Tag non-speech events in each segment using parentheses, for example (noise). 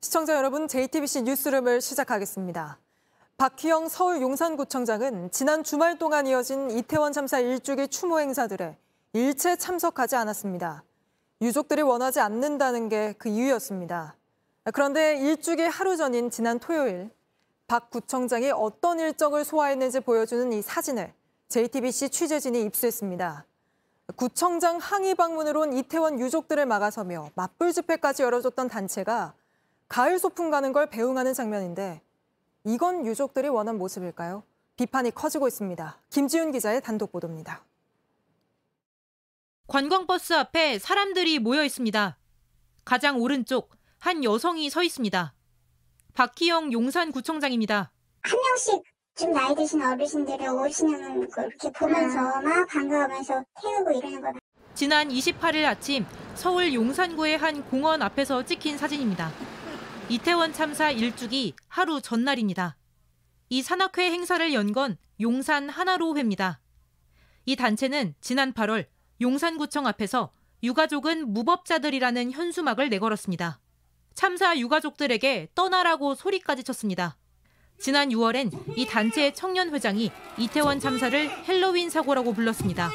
시청자 여러분, JTBC 뉴스룸을 시작하겠습니다. 박희영 서울 용산구청장은 지난 주말 동안 이어진 이태원 참사 일주기 추모 행사들에 일체 참석하지 않았습니다. 유족들이 원하지 않는다는 게 그 이유였습니다. 그런데 일주기 하루 전인 지난 토요일, 박 구청장이 어떤 일정을 소화했는지 보여주는 이 사진을 JTBC 취재진이 입수했습니다. 구청장 항의 방문으로 온 이태원 유족들을 막아서며 맞불 집회까지 열어줬던 단체가 가을 소풍 가는 걸 배웅하는 장면인데 이건 유족들이 원한 모습일까요? 비판이 커지고 있습니다. 김지훈 기자의 단독 보도입니다. 관광버스 앞에 사람들이 모여 있습니다. 가장 오른쪽 한 여성이 서 있습니다. 박희영 용산구청장입니다. 한 명씩 좀 나이 드신 어르신들이 오시는 거 이렇게 보면서 막 반가워하면서 태우고 이러는 걸 지난 28일 아침 서울 용산구의 한 공원 앞에서 찍힌 사진입니다. 이태원 참사 일주기 하루 전날입니다. 이 산악회 행사를 연 건 용산 하나로회입니다. 이 단체는 지난 8월 용산구청 앞에서 유가족은 무법자들이라는 현수막을 내걸었습니다. 참사 유가족들에게 떠나라고 소리까지 쳤습니다. 지난 6월엔 이 단체의 청년 회장이 이태원 참사를 헬로윈 사고라고 불렀습니다.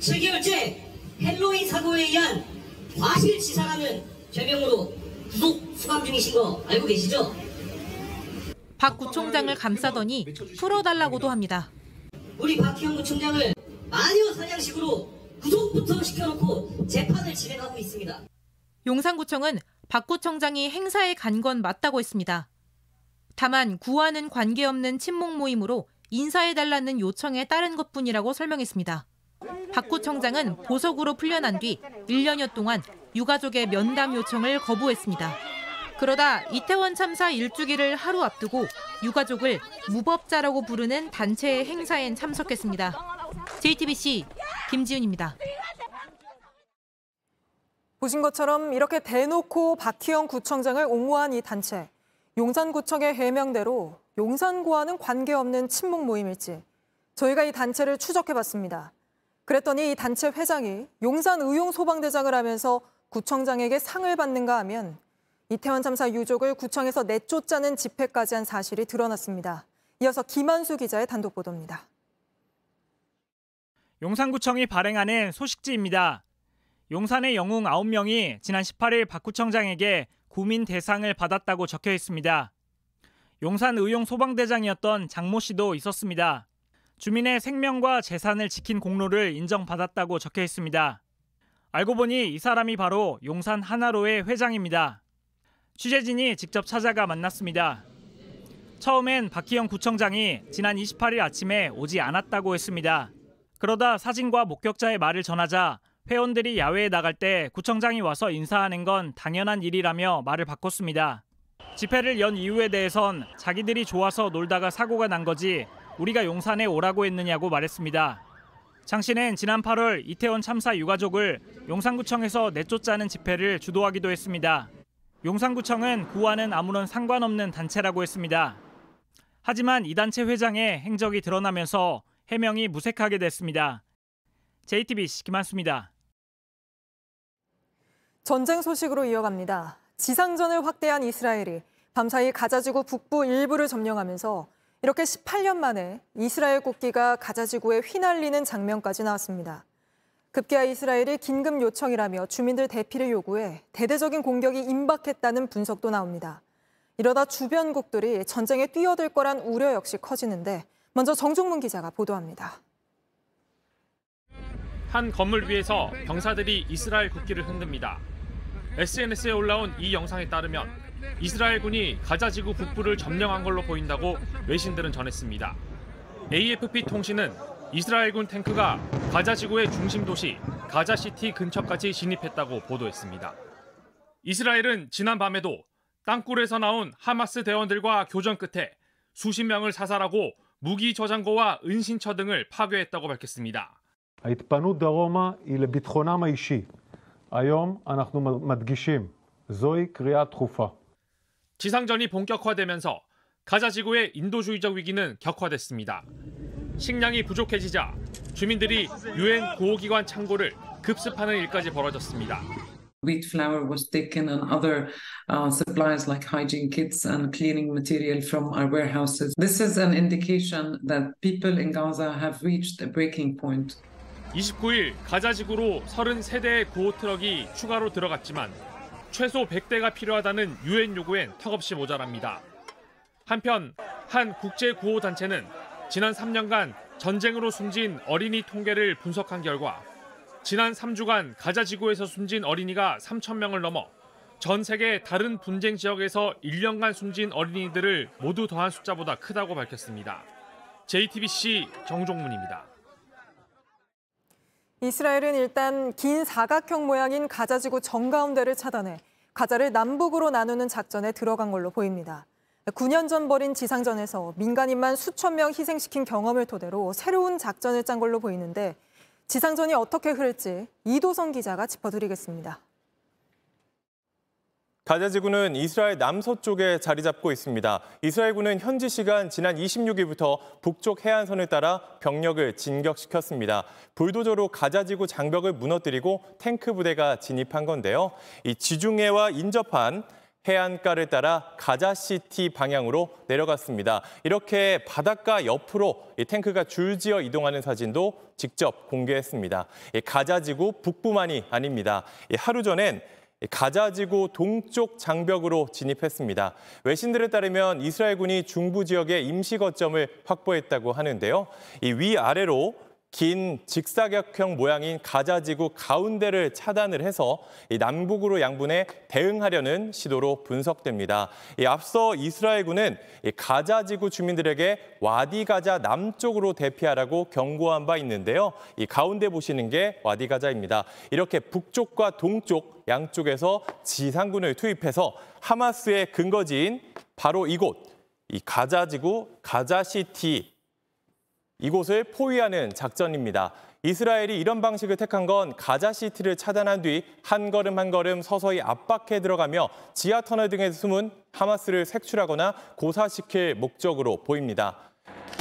7개월째 헬로윈 사고에 의한 과실치사라는 죄명으로 구속 수감 중이신 거 알고 계시죠? 박 구청장을 감싸더니 풀어달라고도 합니다. 우리 박희영 구청장을 마녀 사냥식으로 구속부터 시켜놓고 재판을 진행하고 있습니다. 용산구청은 박 구청장이 행사에 간 건 맞다고 했습니다. 다만 구와는 관계없는 친목 모임으로 인사해달라는 요청에 따른 것뿐이라고 설명했습니다. 박 구청장은 보석으로 풀려난 뒤 1년여 동안 유가족의 면담 요청을 거부했습니다. 그러다 이태원 참사 일주기를 하루 앞두고 유가족을 무법자라고 부르는 단체의 행사엔 참석했습니다. JTBC 김지윤입니다. 보신 것처럼 이렇게 대놓고 박희영 구청장을 옹호한 이 단체. 용산구청의 해명대로 용산구와는 관계없는 친목 모임일지 저희가 이 단체를 추적해봤습니다. 그랬더니 이 단체 회장이 용산 의용 소방대장을 하면서 구청장에게 상을 받는가 하면 이태원 참사 유족을 구청에서 내쫓자는 집회까지 한 사실이 드러났습니다. 이어서 김한수 기자의 단독 보도입니다. 용산구청이 발행하는 소식지입니다. 용산의 영웅 9명이 지난 18일 박 구청장에게 구민 대상을 받았다고 적혀 있습니다. 용산 의용 소방대장이었던 장모 씨도 있었습니다. 주민의 생명과 재산을 지킨 공로를 인정받았다고 적혀 있습니다. 알고 보니 이 사람이 바로 용산 하나로의 회장입니다. 취재진이 직접 찾아가 만났습니다. 처음엔 박희영 구청장이 지난 28일 아침에 오지 않았다고 했습니다. 그러다 사진과 목격자의 말을 전하자 회원들이 야외에 나갈 때 구청장이 와서 인사하는 건 당연한 일이라며 말을 바꿨습니다. 집회를 연 이유에 대해선 자기들이 좋아서 놀다가 사고가 난 거지 우리가 용산에 오라고 했느냐고 말했습니다. 장 씨는 지난 8월 이태원 참사 유가족을 용산구청에서 내쫓자는 집회를 주도하기도 했습니다. 용산구청은 구와는 아무런 상관없는 단체라고 했습니다. 하지만 이 단체 회장의 행적이 드러나면서 해명이 무색하게 됐습니다. JTBC 김한수입니다. 전쟁 소식으로 이어갑니다. 지상전을 확대한 이스라엘이 밤사이 가자지구 북부 일부를 점령하면서 이렇게 18년 만에 이스라엘 국기가 가자 지구에 휘날리는 장면까지 나왔습니다. 급기야 이스라엘이 긴급 요청이라며 주민들 대피를 요구해 대대적인 공격이 임박했다는 분석도 나옵니다. 이러다 주변국들이 전쟁에 뛰어들 거란 우려 역시 커지는데 먼저 정종문 기자가 보도합니다. 한 건물 위에서 병사들이 이스라엘 국기를 흔듭니다. SNS에 올라온 이 영상에 따르면 이스라엘군이 가자지구 북부를 점령한 걸로 보인다고 외신들은 전했습니다. AFP 통신은 이스라엘군 탱크가 가자지구의 중심 도시 가자시티 근처까지 진입했다고 보도했습니다. 이스라엘은 지난 밤에도 땅굴에서 나온 하마스 대원들과 교전 끝에 수십 명을 사살하고 무기 저장고와 은신처 등을 파괴했다고 밝혔습니다. ההתפנות דרומה היא לביטחונם האישי. היום אנחנו מדגישים, זוהי קריאה דחופה. 지상전이 본격화되면서 가자 지구의 인도주의적 위기는 격화됐습니다. 식량이 부족해지자 주민들이 유엔 구호기관 창고를 급습하는 일까지 벌어졌습니다. Wheat flour was taken and other uh, supplies like hygiene kits and cleaning material from our warehouses. This is an indication that people in Gaza have reached a breaking point. 29일 가자 지구로 33대의 구호 트럭이 추가로 들어갔지만 최소 100대가 필요하다는 유엔 요구엔 턱없이 모자랍니다. 한편 한 국제 구호 단체는 지난 3년간 전쟁으로 숨진 어린이 통계를 분석한 결과 지난 3주간 가자 지구에서 숨진 어린이가 3천 명을 넘어 전 세계 다른 분쟁 지역에서 1년간 숨진 어린이들을 모두 더한 숫자보다 크다고 밝혔습니다. JTBC 정종문입니다. 이스라엘은 일단 긴 사각형 모양인 가자지구 정가운데를 차단해 가자를 남북으로 나누는 작전에 들어간 걸로 보입니다. 9년 전 벌인 지상전에서 민간인만 수천 명 희생시킨 경험을 토대로 새로운 작전을 짠 걸로 보이는데 지상전이 어떻게 흐를지 이도성 기자가 짚어드리겠습니다. 가자지구는 이스라엘 남서쪽에 자리 잡고 있습니다. 이스라엘군은 현지 시간 지난 26일부터 북쪽 해안선을 따라 병력을 진격시켰습니다. 불도저로 가자지구 장벽을 무너뜨리고 탱크 부대가 진입한 건데요. 이 지중해와 인접한 해안가를 따라 가자시티 방향으로 내려갔습니다. 이렇게 바닷가 옆으로 이 탱크가 줄지어 이동하는 사진도 직접 공개했습니다. 이 가자지구 북부만이 아닙니다. 이 하루 전엔 가자지구 동쪽 장벽으로 진입했습니다. 외신들에 따르면 이스라엘군이 중부 지역에 임시 거점을 확보했다고 하는데요. 이 위아래로 긴 직사각형 모양인 가자지구 가운데를 차단을 해서 남북으로 양분해 대응하려는 시도로 분석됩니다. 앞서 이스라엘군은 가자지구 주민들에게 와디 가자 남쪽으로 대피하라고 경고한 바 있는데요. 이 가운데 보시는 게 와디 가자입니다. 이렇게 북쪽과 동쪽 양쪽에서 지상군을 투입해서 하마스의 근거지인 바로 이곳 이 가자지구 가자시티 이곳을 포위하는 작전입니다. 이스라엘이 이런 방식을 택한 건 가자시티를 차단한 뒤 한 걸음 한 걸음 서서히 압박해 들어가며 지하 터널 등에 숨은 하마스를 색출하거나 고사시킬 목적으로 보입니다.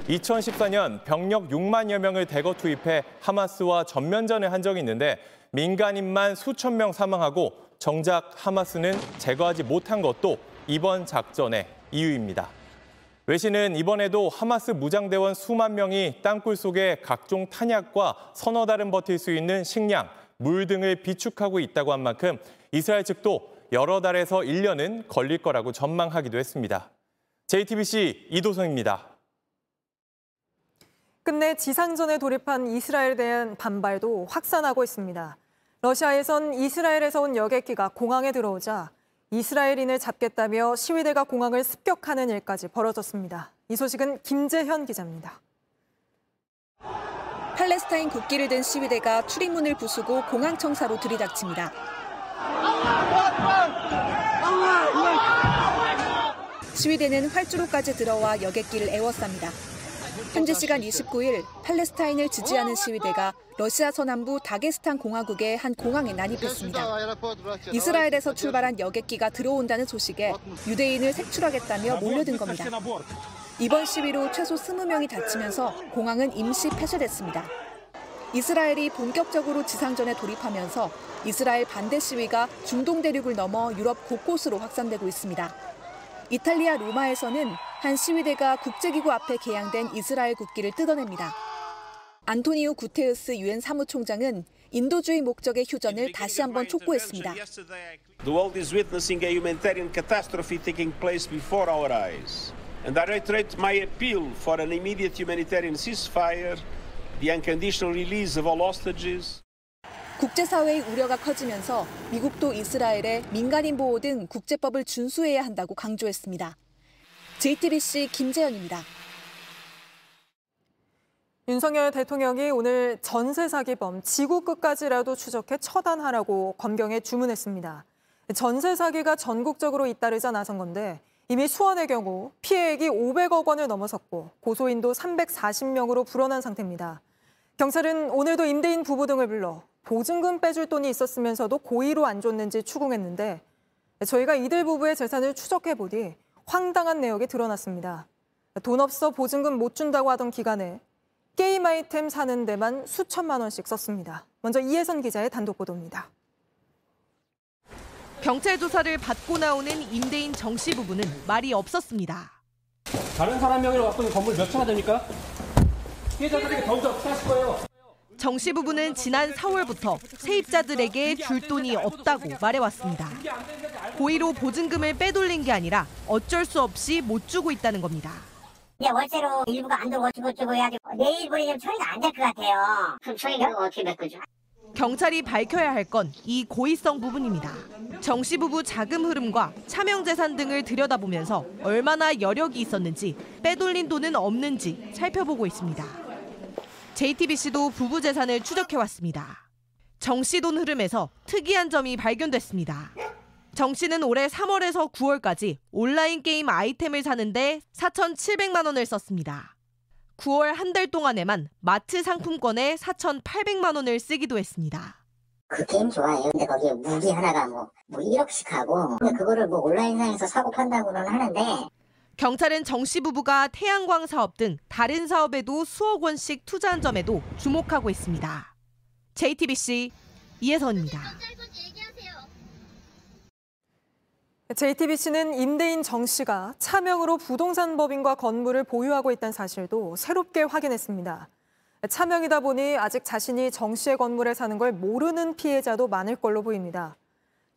2014년 병력 6만여 명을 대거 투입해 하마스와 전면전을 한 적이 있는데 민간인만 수천 명 사망하고 정작 하마스는 제거하지 못한 것도 이번 작전의 이유입니다. 외신은 이번에도 하마스 무장대원 수만 명이 땅굴 속에 각종 탄약과 서너 달은 버틸 수 있는 식량, 물 등을 비축하고 있다고 한 만큼 이스라엘 측도 여러 달에서 1년은 걸릴 거라고 전망하기도 했습니다. JTBC 이도성입니다. 끝내 지상전에 돌입한 이스라엘에 대한 반발도 확산하고 있습니다. 러시아에선 이스라엘에서 온 여객기가 공항에 들어오자 이스라엘인을 잡겠다며 시위대가 공항을 습격하는 일까지 벌어졌습니다. 이 소식은 김재현 기자입니다. 팔레스타인 국기를 든 시위대가 출입문을 부수고 공항 청사로 들이닥칩니다. 시위대는 활주로까지 들어와 여객기를 에워쌉니다. 현지 시간 29일 팔레스타인을 지지하는 시위대가 러시아 서남부 다게스탄 공화국의 한 공항에 난입했습니다. 이스라엘에서 출발한 여객기가 들어온다는 소식에 유대인을 색출하겠다며 몰려든 겁니다. 이번 시위로 최소 20명이 다치면서 공항은 임시 폐쇄됐습니다. 이스라엘이 본격적으로 지상전에 돌입하면서 이스라엘 반대 시위가 중동 대륙을 넘어 유럽 곳곳으로 확산되고 있습니다. 이탈리아 로마에서는 한 시위대가 국제기구 앞에 개양된 이스라엘 국기를 뜯어냅니다. 안토니오 구테우스 유엔 사무총장은 인도주의 목적의 휴전을 다시 한번 촉구했습니다. The world is witnessing a humanitarian catastrophe taking place before our eyes. And I reiterate my appeal for an immediate humanitarian ceasefire, the unconditional release of all hostages. 국제사회의 우려가 커지면서 미국도 이스라엘에 민간인 보호 등 국제법을 준수해야 한다고 강조했습니다. JTBC 김재현입니다. 윤석열 대통령이 오늘 전세 사기범 지구 끝까지라도 추적해 처단하라고 검경에 주문했습니다. 전세 사기가 전국적으로 잇따르자 나선 건데 이미 수원의 경우 피해액이 500억 원을 넘어섰고 고소인도 340명으로 불어난 상태입니다. 경찰은 오늘도 임대인 부부 등을 불러 보증금 빼줄 돈이 있었으면서도 고의로 안 줬는지 추궁했는데 저희가 이들 부부의 재산을 추적해 보니 황당한 내역이 드러났습니다. 돈 없어 보증금 못 준다고 하던 기간에 게임 아이템 사는 데만 수천만 원씩 썼습니다. 먼저 이혜선 기자의 단독 보도입니다. 경찰 조사를 받고 나오는 임대인 정 씨 부부는 말이 없었습니다. 다른 사람 명의로 갖고 있는 건물 몇 채나 됩니까? 피해자들에게 던져 어떻게 하실 거예요? 정 씨 부부는 지난 4월부터 세입자들에게 줄 돈이 없다고 말해왔습니다. 고의로 보증금을 빼돌린 게 아니라 어쩔 수 없이 못 주고 있다는 겁니다. 이제 월세로 일부가 안 들어오고 어쩌고 저쩌고 해야지 내일 버리면 처리가 안 될 것 같아요. 그럼 처리가 어떻게 될 거죠? 경찰이 밝혀야 할 건 이 고의성 부분입니다. 정 씨 부부 자금 흐름과 차명 재산 등을 들여다보면서 얼마나 여력이 있었는지 빼돌린 돈은 없는지 살펴보고 있습니다. JTBC도 부부 재산을 추적해왔습니다. 정 씨 돈 흐름에서 특이한 점이 발견됐습니다. 정 씨는 올해 3월에서 9월까지 온라인 게임 아이템을 사는데 4,700만 원을 썼습니다. 9월 한 달 동안에만 마트 상품권에 4,800만 원을 쓰기도 했습니다. 그 게임 좋아해요. 근데 거기에 무기 하나가 뭐, 뭐 1억씩 하고 그거를 뭐 온라인상에서 사고 판다고는 하는데 경찰은 정 씨 부부가 태양광 사업 등 다른 사업에도 수억 원씩 투자한 점에도 주목하고 있습니다. JTBC 이혜선입니다. JTBC는 임대인 정 씨가 차명으로 부동산 법인과 건물을 보유하고 있다는 사실도 새롭게 확인했습니다. 차명이다 보니 아직 자신이 정 씨의 건물에 사는 걸 모르는 피해자도 많을 걸로 보입니다.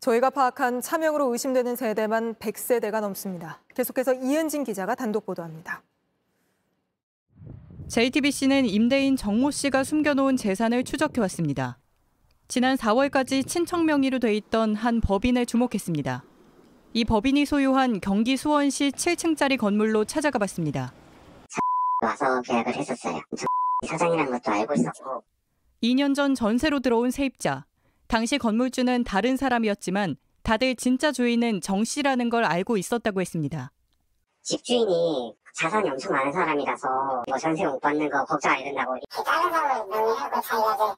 저희가 파악한 차명으로 의심되는 세대만 100세대가 넘습니다. 계속해서 이은진 기자가 단독 보도합니다. JTBC는 임대인 정모 씨가 숨겨놓은 재산을 추적해왔습니다. 지난 4월까지 친척 명의로 돼 있던 한 법인에 주목했습니다. 이 법인이 소유한 경기 수원시 7층짜리 건물로 찾아가 봤습니다. 와서 계약을 했었어요. 사장이라는 것도 알고 있었고 2년 전 전세로 들어온 세입자. 당시 건물주는 다른 사람이었지만 다들 진짜 주인은 정 씨라는 걸 알고 있었다고 했습니다. 집주인이 자산이 엄청 많은 사람이라서 뭐 전세 못 받는 거 걱정 안 된다고 다른 사람을 명의하고 자기가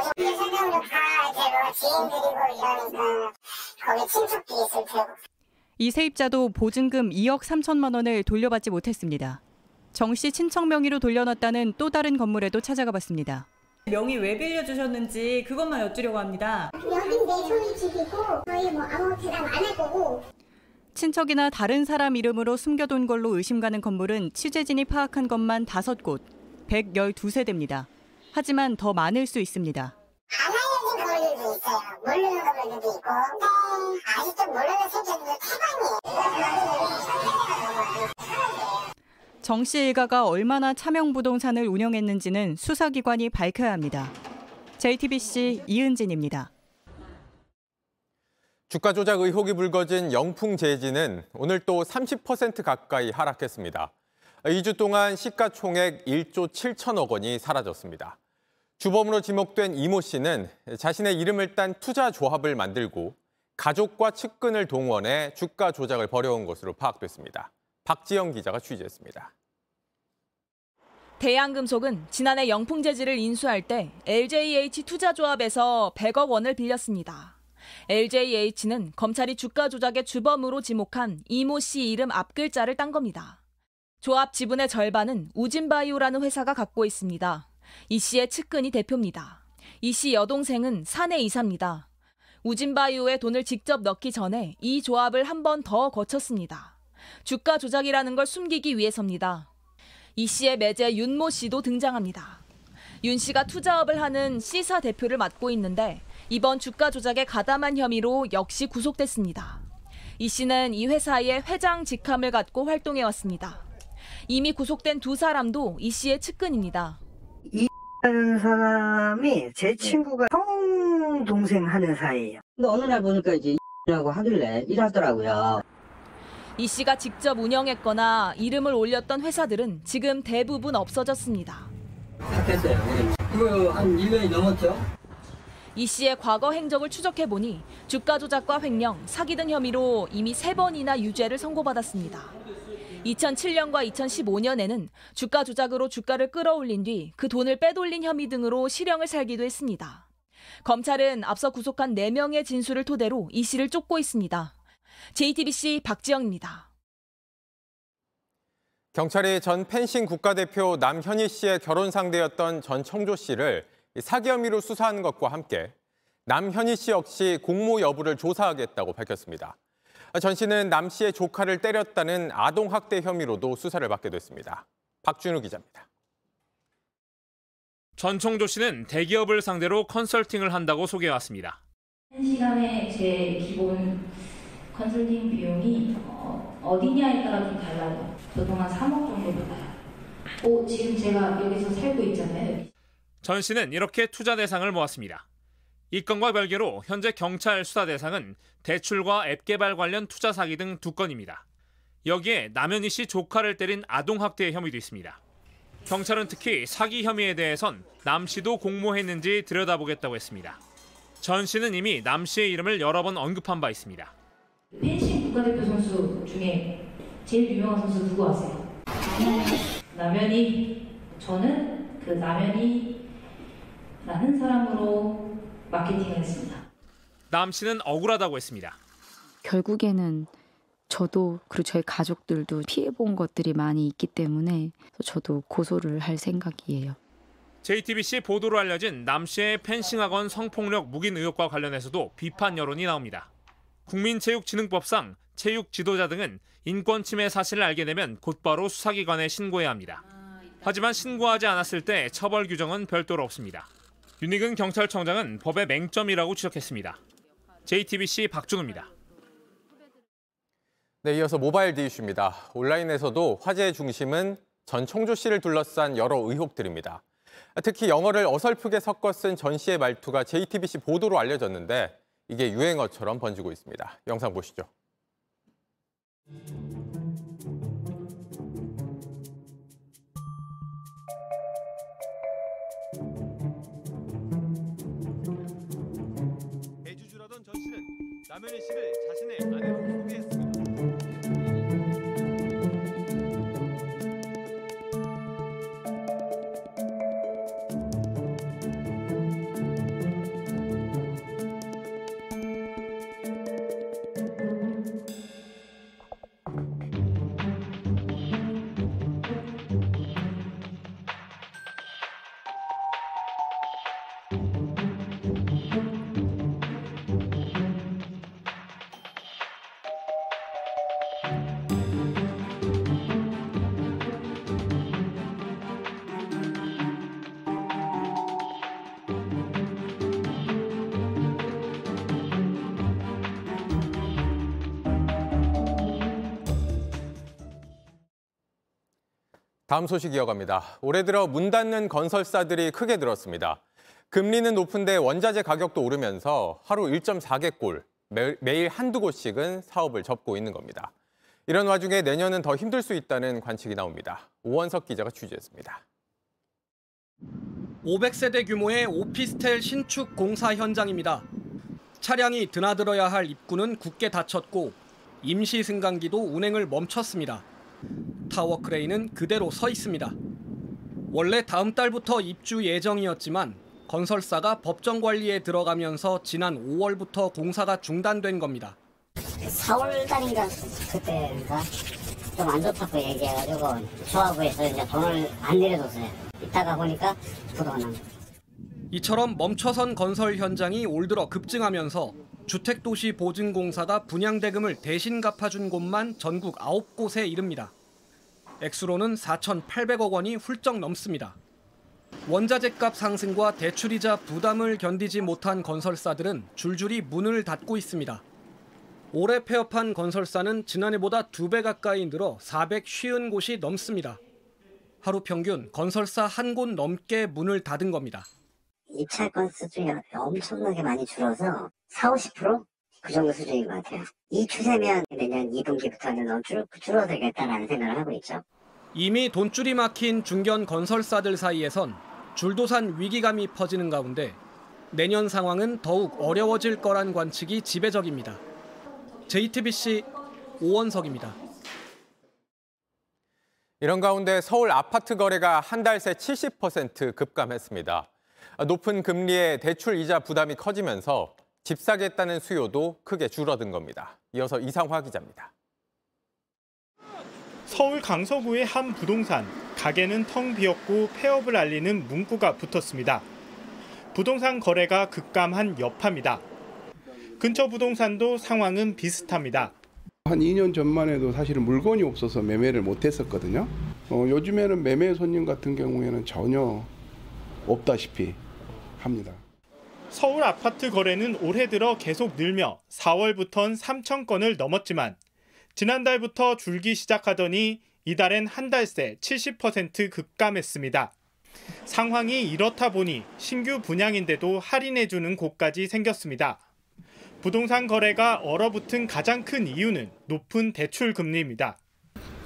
이제 너희 생각으로 다 이제 뭐 지인들이고 이러니까 거기 친척도 있을 테고 이 세입자도 보증금 2억 3천만 원을 돌려받지 못했습니다. 정 씨 친척 명의로 돌려놨다는 또 다른 건물에도 찾아가 봤습니다. 명의 왜 빌려주셨는지 그것만 여쭈려고 합니다. 여긴 내 소유 집이고 저희 뭐 아무 대답 안 할 거고 친척이나 다른 사람 이름으로 숨겨둔 걸로 의심가는 건물은 취재진이 파악한 것만 5곳, 112세대입니다. 하지만 더 많을 수 있습니다. 안 알려진 건물들도 있어요. 모르는 건물들도 있고 아직도 모르는 세대들도 태반이에요. 정 씨 일가가 얼마나 차명 부동산을 운영했는지는 수사기관이 밝혀야 합니다. JTBC 이은진입니다. 주가 조작 의혹이 불거진 영풍 재지는 오늘 또 30% 가까이 하락했습니다. 2주 동안 시가총액 1조 7천억 원이 사라졌습니다. 주범으로 지목된 이모 씨는 자신의 이름을 딴 투자 조합을 만들고 가족과 측근을 동원해 주가 조작을 벌여온 것으로 파악됐습니다. 박지영 기자가 취재했습니다. 대양금속은 지난해 영풍재질을 인수할 때 LJH 투자조합에서 100억 원을 빌렸습니다. LJH는 검찰이 주가 조작의 주범으로 지목한 이모 씨 이름 앞글자를 딴 겁니다. 조합 지분의 절반은 우진바이오라는 회사가 갖고 있습니다. 이 씨의 측근이 대표입니다. 이 씨 여동생은 사내 이사입니다. 우진바이오에 돈을 직접 넣기 전에 이 조합을 한 번 더 거쳤습니다. 주가 조작이라는 걸 숨기기 위해서입니다. 이 씨의 매제 윤모 씨도 등장합니다. 윤 씨가 투자업을 하는 C사 대표를 맡고 있는데 이번 주가 조작에 가담한 혐의로 역시 구속됐습니다. 이 씨는 이 회사의 회장 직함을 갖고 활동해 왔습니다. 이미 구속된 두 사람도 이 씨의 측근입니다. 이 사람이 제 친구가 형 동생 하는 사이예요. 근데 어느 날 보니까 이제 라고 하길래 일하더라고요. 이 씨가 직접 운영했거나 이름을 올렸던 회사들은 지금 대부분 없어졌습니다. 삭혔어요. 그거 한 1년이 넘었죠? 이 씨의 과거 행적을 추적해 보니 주가 조작과 횡령, 사기 등 혐의로 이미 세 번이나 유죄를 선고받았습니다. 2007년과 2015년에는 주가 조작으로 주가를 끌어올린 뒤 그 돈을 빼돌린 혐의 등으로 실형을 살기도 했습니다. 검찰은 앞서 구속한 4명의 진술을 토대로 이 씨를 쫓고 있습니다. JTBC 박지영입니다. 경찰이 전 펜싱 국가대표 남현희 씨의 결혼 상대였던 전 청조 씨를 사기 혐의로 수사하는 것과 함께 남현희 씨 역시 공모 여부를 조사하겠다고 밝혔습니다. 전 씨는 남 씨의 조카를 때렸다는 아동학대 혐의로도 수사를 받게 됐습니다. 박준우 기자입니다. 전 총조 씨는 대기업을 상대로 컨설팅을 한다고 소개해왔습니다. 한 시간에 제 기본 컨설팅 비용이 어, 디냐에 따라 좀 달라요. 보통 한 3억 정도 받아요. 오, 지금 제가 여기서 살고 있잖아요. 전 씨는 이렇게 투자 대상을 모았습니다. 이 건과 별개로 현재 경찰 수사 대상은 대출과 앱 개발 관련 투자 사기 등 두 건입니다. 여기에 남현희 씨 조카를 때린 아동학대 혐의도 있습니다. 경찰은 특히 사기 혐의에 대해선 남 씨도 공모했는지 들여다보겠다고 했습니다. 전 씨는 이미 남 씨의 이름을 여러 번 언급한 바 있습니다. 펜싱 국가대표 선수 중에 제일 유명한 선수 누구 아세요? 남현이. 저는 그 남현이 라는 사람으로 마케팅을 했습니다. 남 씨는 억울하다고 했습니다. 결국에는 저도 그리고 저희 가족들도 피해본 것들이 많이 있기 때문에 저도 고소를 할 생각이에요. JTBC 보도로 알려진 남 씨의 펜싱 학원 성폭력 묵인 의혹과 관련해서도 비판 여론이 나옵니다. 국민체육진흥법상 체육 지도자 등은 인권 침해 사실을 알게 되면 곧바로 수사기관에 신고해야 합니다. 하지만 신고하지 않았을 때 처벌 규정은 별도로 없습니다. 윤희근 경찰청장은 법의 맹점이라고 지적했습니다. JTBC 박준우입니다. 네, 이어서 모바일 디이슈입니다. 온라인에서도 화제의 중심은 전 총조 씨를 둘러싼 여러 의혹들입니다. 특히 영어를 어설프게 섞어 쓴 전 씨의 말투가 JTBC 보도로 알려졌는데 이게 유행어처럼 번지고 있습니다. 영상 보시죠. 대주주라던 전 씨는 남현희 씨를 자신의 다음 소식 이어갑니다. 올해 들어 문 닫는 건설사들이 크게 늘었습니다. 금리는 높은데 원자재 가격도 오르면서 하루 1.4개골, 매, 매일 한두 곳씩은 사업을 접고 있는 겁니다. 이런 와중에 내년은 더 힘들 수 있다는 관측이 나옵니다. 오원석 기자가 취재했습니다. 500세대 규모의 오피스텔 신축 공사 현장입니다. 차량이 드나들어야 할 입구는 굳게 닫혔고 임시 승강기도 운행을 멈췄습니다. 타워 크레인은 그대로 서 있습니다. 원래 다음 달부터 입주 예정이었지만 건설사가 법정 관리에 들어가면서 지난 5월부터 공사가 중단된 겁니다. 4월 달인가 그때인가 좀 안 좋다고 얘기해가지고 조합부에서 이제 돈을 안 내려줬어요. 이따가 보니까 부도가 난. 이처럼 멈춰선 건설 현장이 올 들어 급증하면서 주택도시 보증공사가 분양대금을 대신 갚아준 곳만 전국 9곳에 이릅니다. 액수로는 4,800억 원이 훌쩍 넘습니다. 원자재값 상승과 대출이자 부담을 견디지 못한 건설사들은 줄줄이 문을 닫고 있습니다. 올해 폐업한 건설사는 지난해보다 두배 가까이 늘어 450 곳이 넘습니다. 하루 평균 건설사 한 곳 넘게 문을 닫은 겁니다. 입찰 건수 중에 엄청나게 많이 줄어서 4, 50%? 그 정도 수준인 것 같아요. 이 추세면 내년 2분기부터는 너무 줄, 줄어들겠다라는 생각을 하고 있죠. 이미 돈줄이 막힌 중견 건설사들 사이에선 줄도산 위기감이 퍼지는 가운데 내년 상황은 더욱 어려워질 거란 관측이 지배적입니다. JTBC 오원석입니다. 이런 가운데 서울 아파트 거래가 한 달 새 70% 급감했습니다. 높은 금리에 대출 이자 부담이 커지면서 집 사겠다는 수요도 크게 줄어든 겁니다. 이어서 이상화 기자입니다. 서울 강서구의 한 부동산 가게는 텅 비었고 폐업을 알리는 문구가 붙었습니다. 부동산 거래가 급감한 여파입니다. 근처 부동산도 상황은 비슷합니다. 한 2년 전만 해도 사실은 물건이 없어서 매매를 못 했었거든요. 어, 요즘에는 매매 손님 같은 경우에는 전혀 없다시피 합니다. 서울 아파트 거래는 올해 들어 계속 늘며 4월부턴 3천 건을 넘었지만 지난달부터 줄기 시작하더니 이달엔 한 달 새 70% 급감했습니다. 상황이 이렇다 보니 신규 분양인데도 할인해주는 곳까지 생겼습니다. 부동산 거래가 얼어붙은 가장 큰 이유는 높은 대출 금리입니다.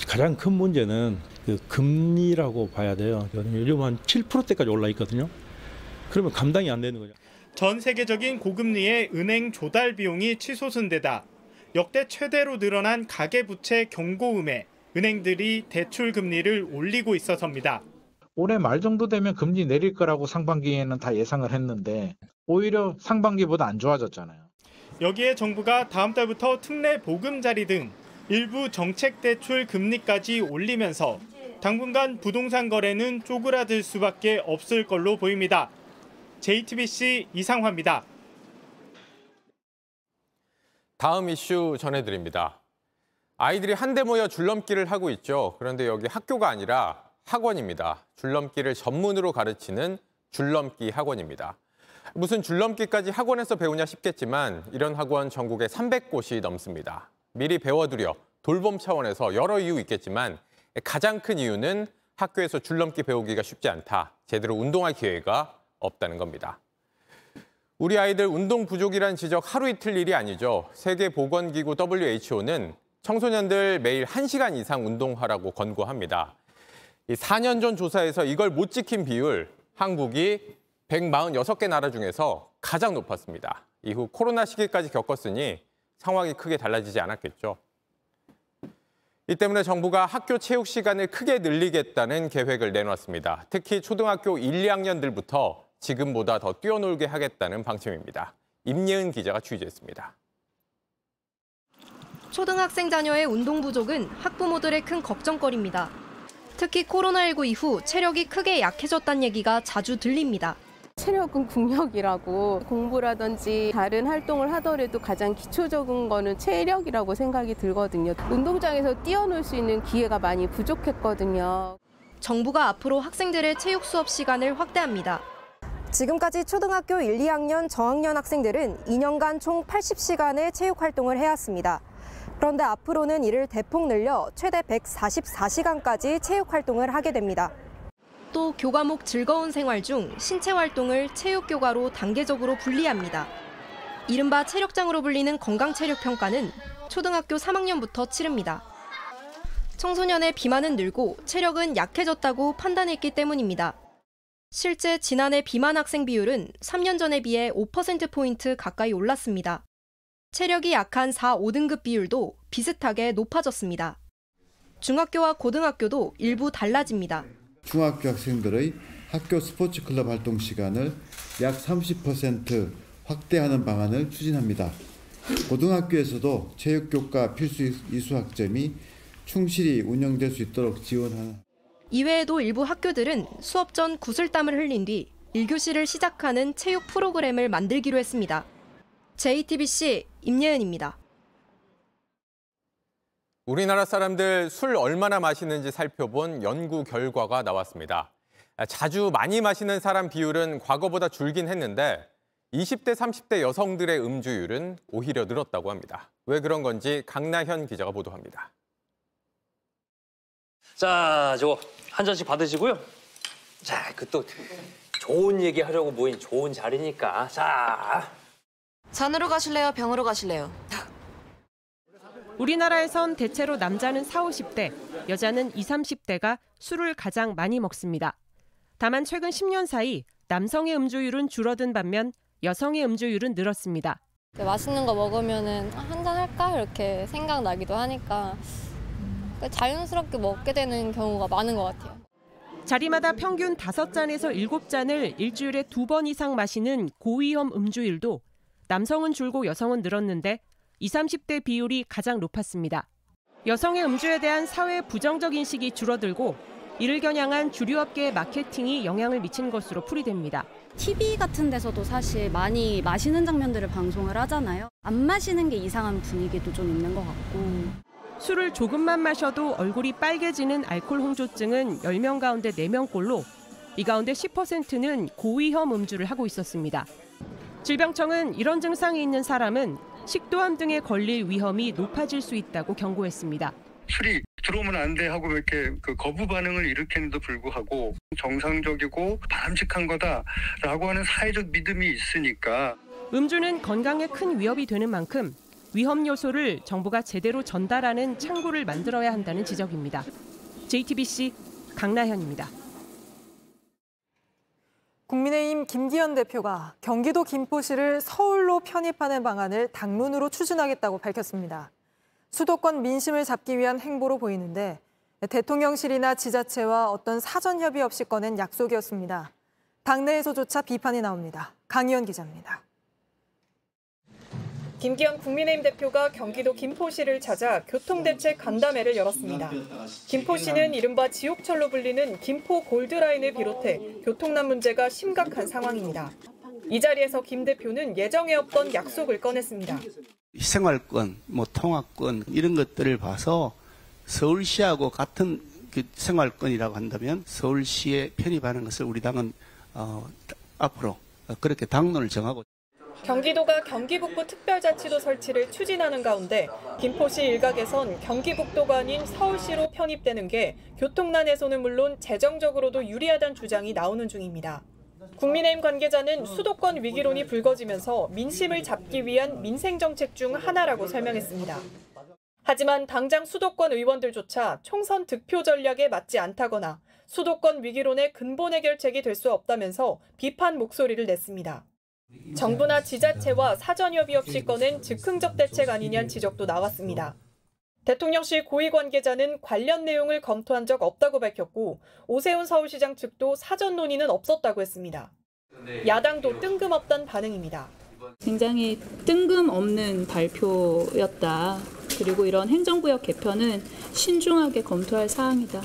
가장 큰 문제는 그 금리라고 봐야 돼요. 요즘 한 7%대까지 올라 있거든요. 그러면 감당이 안 되는 거죠. 전 세계적인 고금리에 은행 조달 비용이 치솟은 데다 역대 최대로 늘어난 가계부채 경고음에 은행들이 대출 금리를 올리고 있어서입니다. 올해 말 정도 되면 금리 내릴 거라고 상반기에는 다 예상을 했는데 오히려 상반기보다 안 좋아졌잖아요. 여기에 정부가 다음 달부터 특례 보금자리 등 일부 정책 대출 금리까지 올리면서 당분간 부동산 거래는 쪼그라들 수밖에 없을 걸로 보입니다. JTBC 이상화입니다. 다음 이슈 전해드립니다. 아이들이 한데 모여 줄넘기를 하고 있죠. 그런데 여기 학교가 아니라 학원입니다. 줄넘기를 전문으로 가르치는 줄넘기 학원입니다. 무슨 줄넘기까지 학원에서 배우냐 싶겠지만 이런 학원 전국에 300곳이 넘습니다. 미리 배워두려 돌봄 차원에서 여러 이유 있겠지만 가장 큰 이유는 학교에서 줄넘기 배우기가 쉽지 않다. 제대로 운동할 기회가 없다는 겁니다. 우리 아이들 운동 부족이란 지적 하루 이틀 일이 아니죠. 세계보건기구 WHO는 청소년들 매일 1시간 이상 운동하라고 권고합니다. 4년 전 조사에서 이걸 못 지킨 비율 한국이 146개 나라 중에서 가장 높았습니다. 이후 코로나 시기까지 겪었으니 상황이 크게 달라지지 않았겠죠. 이 때문에 정부가 학교 체육 시간을 크게 늘리겠다는 계획을 내놨습니다. 특히 초등학교 1, 2학년들부터 지금보다 더 뛰어놀게 하겠다는 방침입니다. 임예은 기자가 취재했습니다. 초등학생 자녀의 운동 부족은 학부모들의 큰 걱정거리입니다. 특히 코로나19 이후 체력이 크게 약해졌다는 얘기가 자주 들립니다. 체력은 국력이라고 공부라든지 다른 활동을 하더라도 가장 기초적인 거는 체력이라고 생각이 들거든요. 운동장에서 뛰어놀 수 있는 기회가 많이 부족했거든요. 정부가 앞으로 학생들의 체육 수업 시간을 확대합니다. 지금까지 초등학교 1, 2학년 저학년 학생들은 2년간 총 80시간의 체육 활동을 해왔습니다. 그런데 앞으로는 이를 대폭 늘려 최대 144시간까지 체육 활동을 하게 됩니다. 또 교과목 즐거운 생활 중 신체 활동을 체육 교과로 단계적으로 분리합니다. 이른바 체력장으로 불리는 건강 체력 평가는 초등학교 3학년부터 치릅니다. 청소년의 비만은 늘고 체력은 약해졌다고 판단했기 때문입니다. 실제 지난해 비만 학생 비율은 3년 전에 비해 5%포인트 가까이 올랐습니다. 체력이 약한 4, 5등급 비율도 비슷하게 높아졌습니다. 중학교와 고등학교도 일부 달라집니다. 중학교 학생들의 학교 스포츠 클럽 활동 시간을 약 30% 확대하는 방안을 추진합니다. 고등학교에서도 체육교과 필수 이수 학점이 충실히 운영될 수 있도록 지원하는 이외에도 일부 학교들은 수업 전 구슬땀을 흘린 뒤 1교시를 시작하는 체육 프로그램을 만들기로 했습니다. JTBC 임예은입니다. 우리나라 사람들 술 얼마나 마시는지 살펴본 연구 결과가 나왔습니다. 자주 많이 마시는 사람 비율은 과거보다 줄긴 했는데 20대, 30대 여성들의 음주율은 오히려 늘었다고 합니다. 왜 그런 건지 강나현 기자가 보도합니다. 자, 저거 한 잔씩 받으시고요. 자, 그 또 좋은 얘기 하려고 모인 좋은 자리니까. 자. 산으로 가실래요? 병으로 가실래요? 우리나라에선 대체로 남자는 4, 50대, 여자는 20, 30대가 술을 가장 많이 먹습니다. 다만 최근 10년 사이 남성의 음주율은 줄어든 반면 여성의 음주율은 늘었습니다. 맛있는 거 먹으면은 한잔 할까 이렇게 생각나기도 하니까 자연스럽게 먹게 되는 경우가 많은 것 같아요. 자리마다 평균 5잔에서 7잔을 일주일에 두 번 이상 마시는 고위험 음주율도 남성은 줄고 여성은 늘었는데 20, 30대 비율이 가장 높았습니다. 여성의 음주에 대한 사회 부정적 인식이 줄어들고 이를 겨냥한 주류업계의 마케팅이 영향을 미친 것으로 풀이됩니다. TV 같은 데서도 사실 많이 마시는 장면들을 방송을 하잖아요. 안 마시는 게 이상한 분위기도 좀 있는 것 같고. 술을 조금만 마셔도 얼굴이 빨개지는 알코올 홍조증은 10명 가운데 4명꼴로 이 가운데 10%는 고위험 음주를 하고 있었습니다. 질병청은 이런 증상이 있는 사람은 식도암 등에 걸릴 위험이 높아질 수 있다고 경고했습니다. 술이 들어오면 안 돼 하고 이렇게 그 거부 반응을 일으키는데도 불구하고 정상적이고 바람직한 거다라고 하는 사회적 믿음이 있으니까 음주는 건강에 큰 위협이 되는 만큼 위험 요소를 정부가 제대로 전달하는 창구를 만들어야 한다는 지적입니다. JTBC 강나현입니다. 국민의힘 김기현 대표가 경기도 김포시를 서울로 편입하는 방안을 당론으로 추진하겠다고 밝혔습니다. 수도권 민심을 잡기 위한 행보로 보이는데 대통령실이나 지자체와 어떤 사전 협의 없이 꺼낸 약속이었습니다. 당내에서조차 비판이 나옵니다. 강희연 기자입니다. 김기현 국민의힘 대표가 경기도 김포시를 찾아 교통대책 간담회를 열었습니다. 김포시는 이른바 지옥철로 불리는 김포 골드라인을 비롯해 교통난 문제가 심각한 상황입니다. 이 자리에서 김 대표는 예정에 없던 약속을 꺼냈습니다. 생활권, 뭐 통학권 이런 것들을 봐서 서울시하고 같은 그 생활권이라고 한다면 서울시에 편입하는 것을 우리 당은 어, 앞으로 그렇게 당론을 정하고 경기도가 경기북부 특별자치도 설치를 추진하는 가운데 김포시 일각에선 경기북도가 아닌 서울시로 편입되는 게 교통난에서는 물론 재정적으로도 유리하다는 주장이 나오는 중입니다. 국민의힘 관계자는 수도권 위기론이 불거지면서 민심을 잡기 위한 민생정책 중 하나라고 설명했습니다. 하지만 당장 수도권 의원들조차 총선 득표 전략에 맞지 않다거나 수도권 위기론의 근본 해결책이 될 수 없다면서 비판 목소리를 냈습니다. 정부나 지자체와 사전 협의 없이 꺼낸 즉흥적 대책 아니냐는 지적도 나왔습니다. 대통령실 고위 관계자는 관련 내용을 검토한 적 없다고 밝혔고 오세훈 서울시장 측도 사전 논의는 없었다고 했습니다. 야당도 뜬금없단 반응입니다. 굉장히 뜬금없는 발표였다. 그리고 이런 행정구역 개편은 신중하게 검토할 사항이다.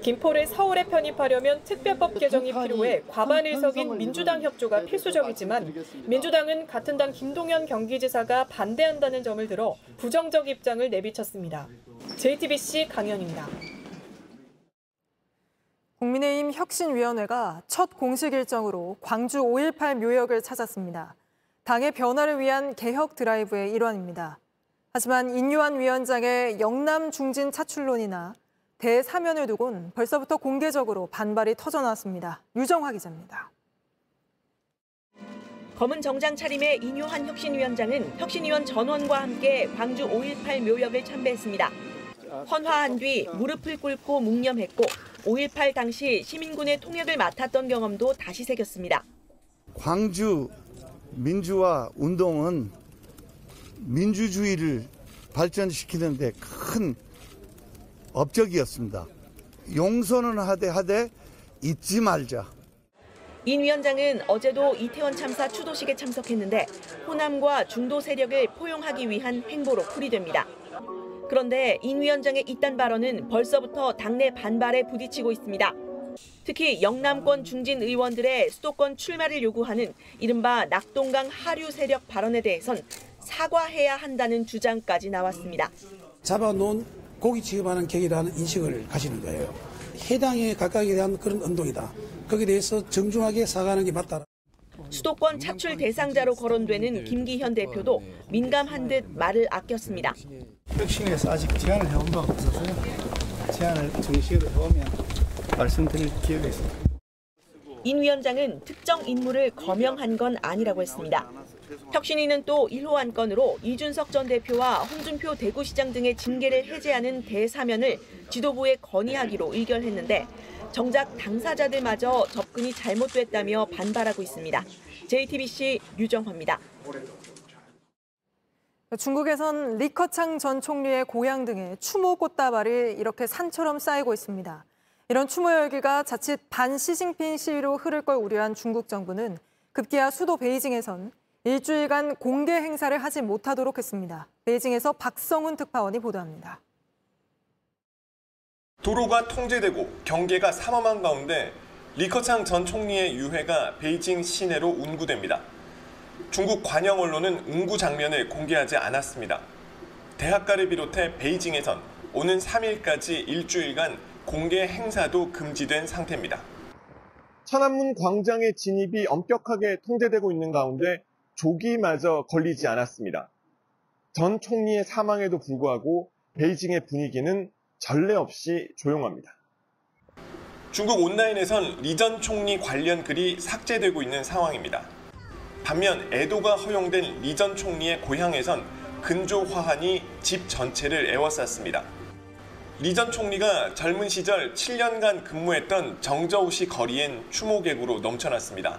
김포를 서울에 편입하려면 특별법 개정이 필요해 과반 의석인 민주당 협조가 필수적이지만 민주당은 같은 당 김동연 경기지사가 반대한다는 점을 들어 부정적 입장을 내비쳤습니다. JTBC 강현입니다. 국민의힘 혁신위원회가 첫 공식 일정으로 광주 5.18 묘역을 찾았습니다. 당의 변화를 위한 개혁 드라이브의 일환입니다. 하지만 인유한 위원장의 영남 중진 차출론이나 대사면을 두곤 벌써부터 공개적으로 반발이 터져나왔습니다. 유정화 기자입니다. 검은 정장 차림의 인유한 혁신위원장은 혁신위원 전원과 함께 광주 5.18 묘역을 참배했습니다. 헌화한 뒤 무릎을 꿇고 묵념했고 5.18 당시 시민군의 통역을 맡았던 경험도 다시 새겼습니다. 광주 민주화 운동은 민주주의를 발전시키는 데 큰 업적이었습니다. 용서는 하되 하되 잊지 말자. 인 위원장은 어제도 이태원 참사 추도식에 참석했는데 호남과 중도 세력을 포용하기 위한 행보로 풀이됩니다. 그런데 인 위원장의 이딴 발언은 벌써부터 당내 반발에 부딪히고 있습니다. 특히 영남권 중진 의원들의 수도권 출마를 요구하는 이른바 낙동강 하류 세력 발언에 대해선 사과해야 한다는 주장까지 나왔습니다. 잡아놓은 고기 취급하는 격이라는 인식을 가지는 거예요. 해당에 각각에 대한 그런 운동이다. 거기에 대해서 정중하게 사과하는 게 맞다. 수도권 차출 대상자로 거론되는 김기현 대표도 민감한 듯 말을 아꼈습니다. 혁신에서 아직 제안을 해온 바가 없어서요. 제안을 정식으로 해오면 말씀드릴 기회가 있습니다. 인 위원장은 특정 인물을 거명한 건 아니라고 했습니다. 혁신위는 또 1호 안건으로 이준석 전 대표와 홍준표 대구시장 등의 징계를 해제하는 대사면을 지도부에 건의하기로 의결했는데 정작 당사자들마저 접근이 잘못됐다며 반발하고 있습니다. JTBC 유정화입니다. 중국에선 리커창 전 총리의 고향 등에 추모 꽃다발이 이렇게 산처럼 쌓이고 있습니다. 이런 추모 열기가 자칫 반 시진핑 시위로 흐를 걸 우려한 중국 정부는 급기야 수도 베이징에선 일주일간 공개 행사를 하지 못하도록 했습니다. 베이징에서 박성훈 특파원이 보도합니다. 도로가 통제되고 경계가 삼엄한 가운데 리커창 전 총리의 유해가 베이징 시내로 운구됩니다. 중국 관영 언론은 운구 장면을 공개하지 않았습니다. 대학가를 비롯해 베이징에선 오는 3일까지 일주일간 공개 행사도 금지된 상태입니다. 천안문 광장의 진입이 엄격하게 통제되고 있는 가운데 조기마저 걸리지 않았습니다. 전 총리의 사망에도 불구하고 베이징의 분위기는 전례 없이 조용합니다. 중국 온라인에선 리 전 총리 관련 글이 삭제되고 있는 상황입니다. 반면 애도가 허용된 리 전 총리의 고향에선 근조 화환이 집 전체를 에워쌌습니다. 리 전 총리가 젊은 시절 7년간 근무했던 정저우시 거리엔 추모객으로 넘쳐났습니다.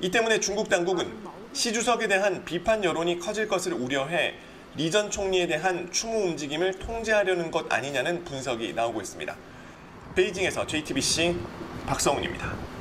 이 때문에 중국 당국은 시 주석에 대한 비판 여론이 커질 것을 우려해 리 전 총리에 대한 추모 움직임을 통제하려는 것 아니냐는 분석이 나오고 있습니다. 베이징에서 JTBC 박성훈입니다.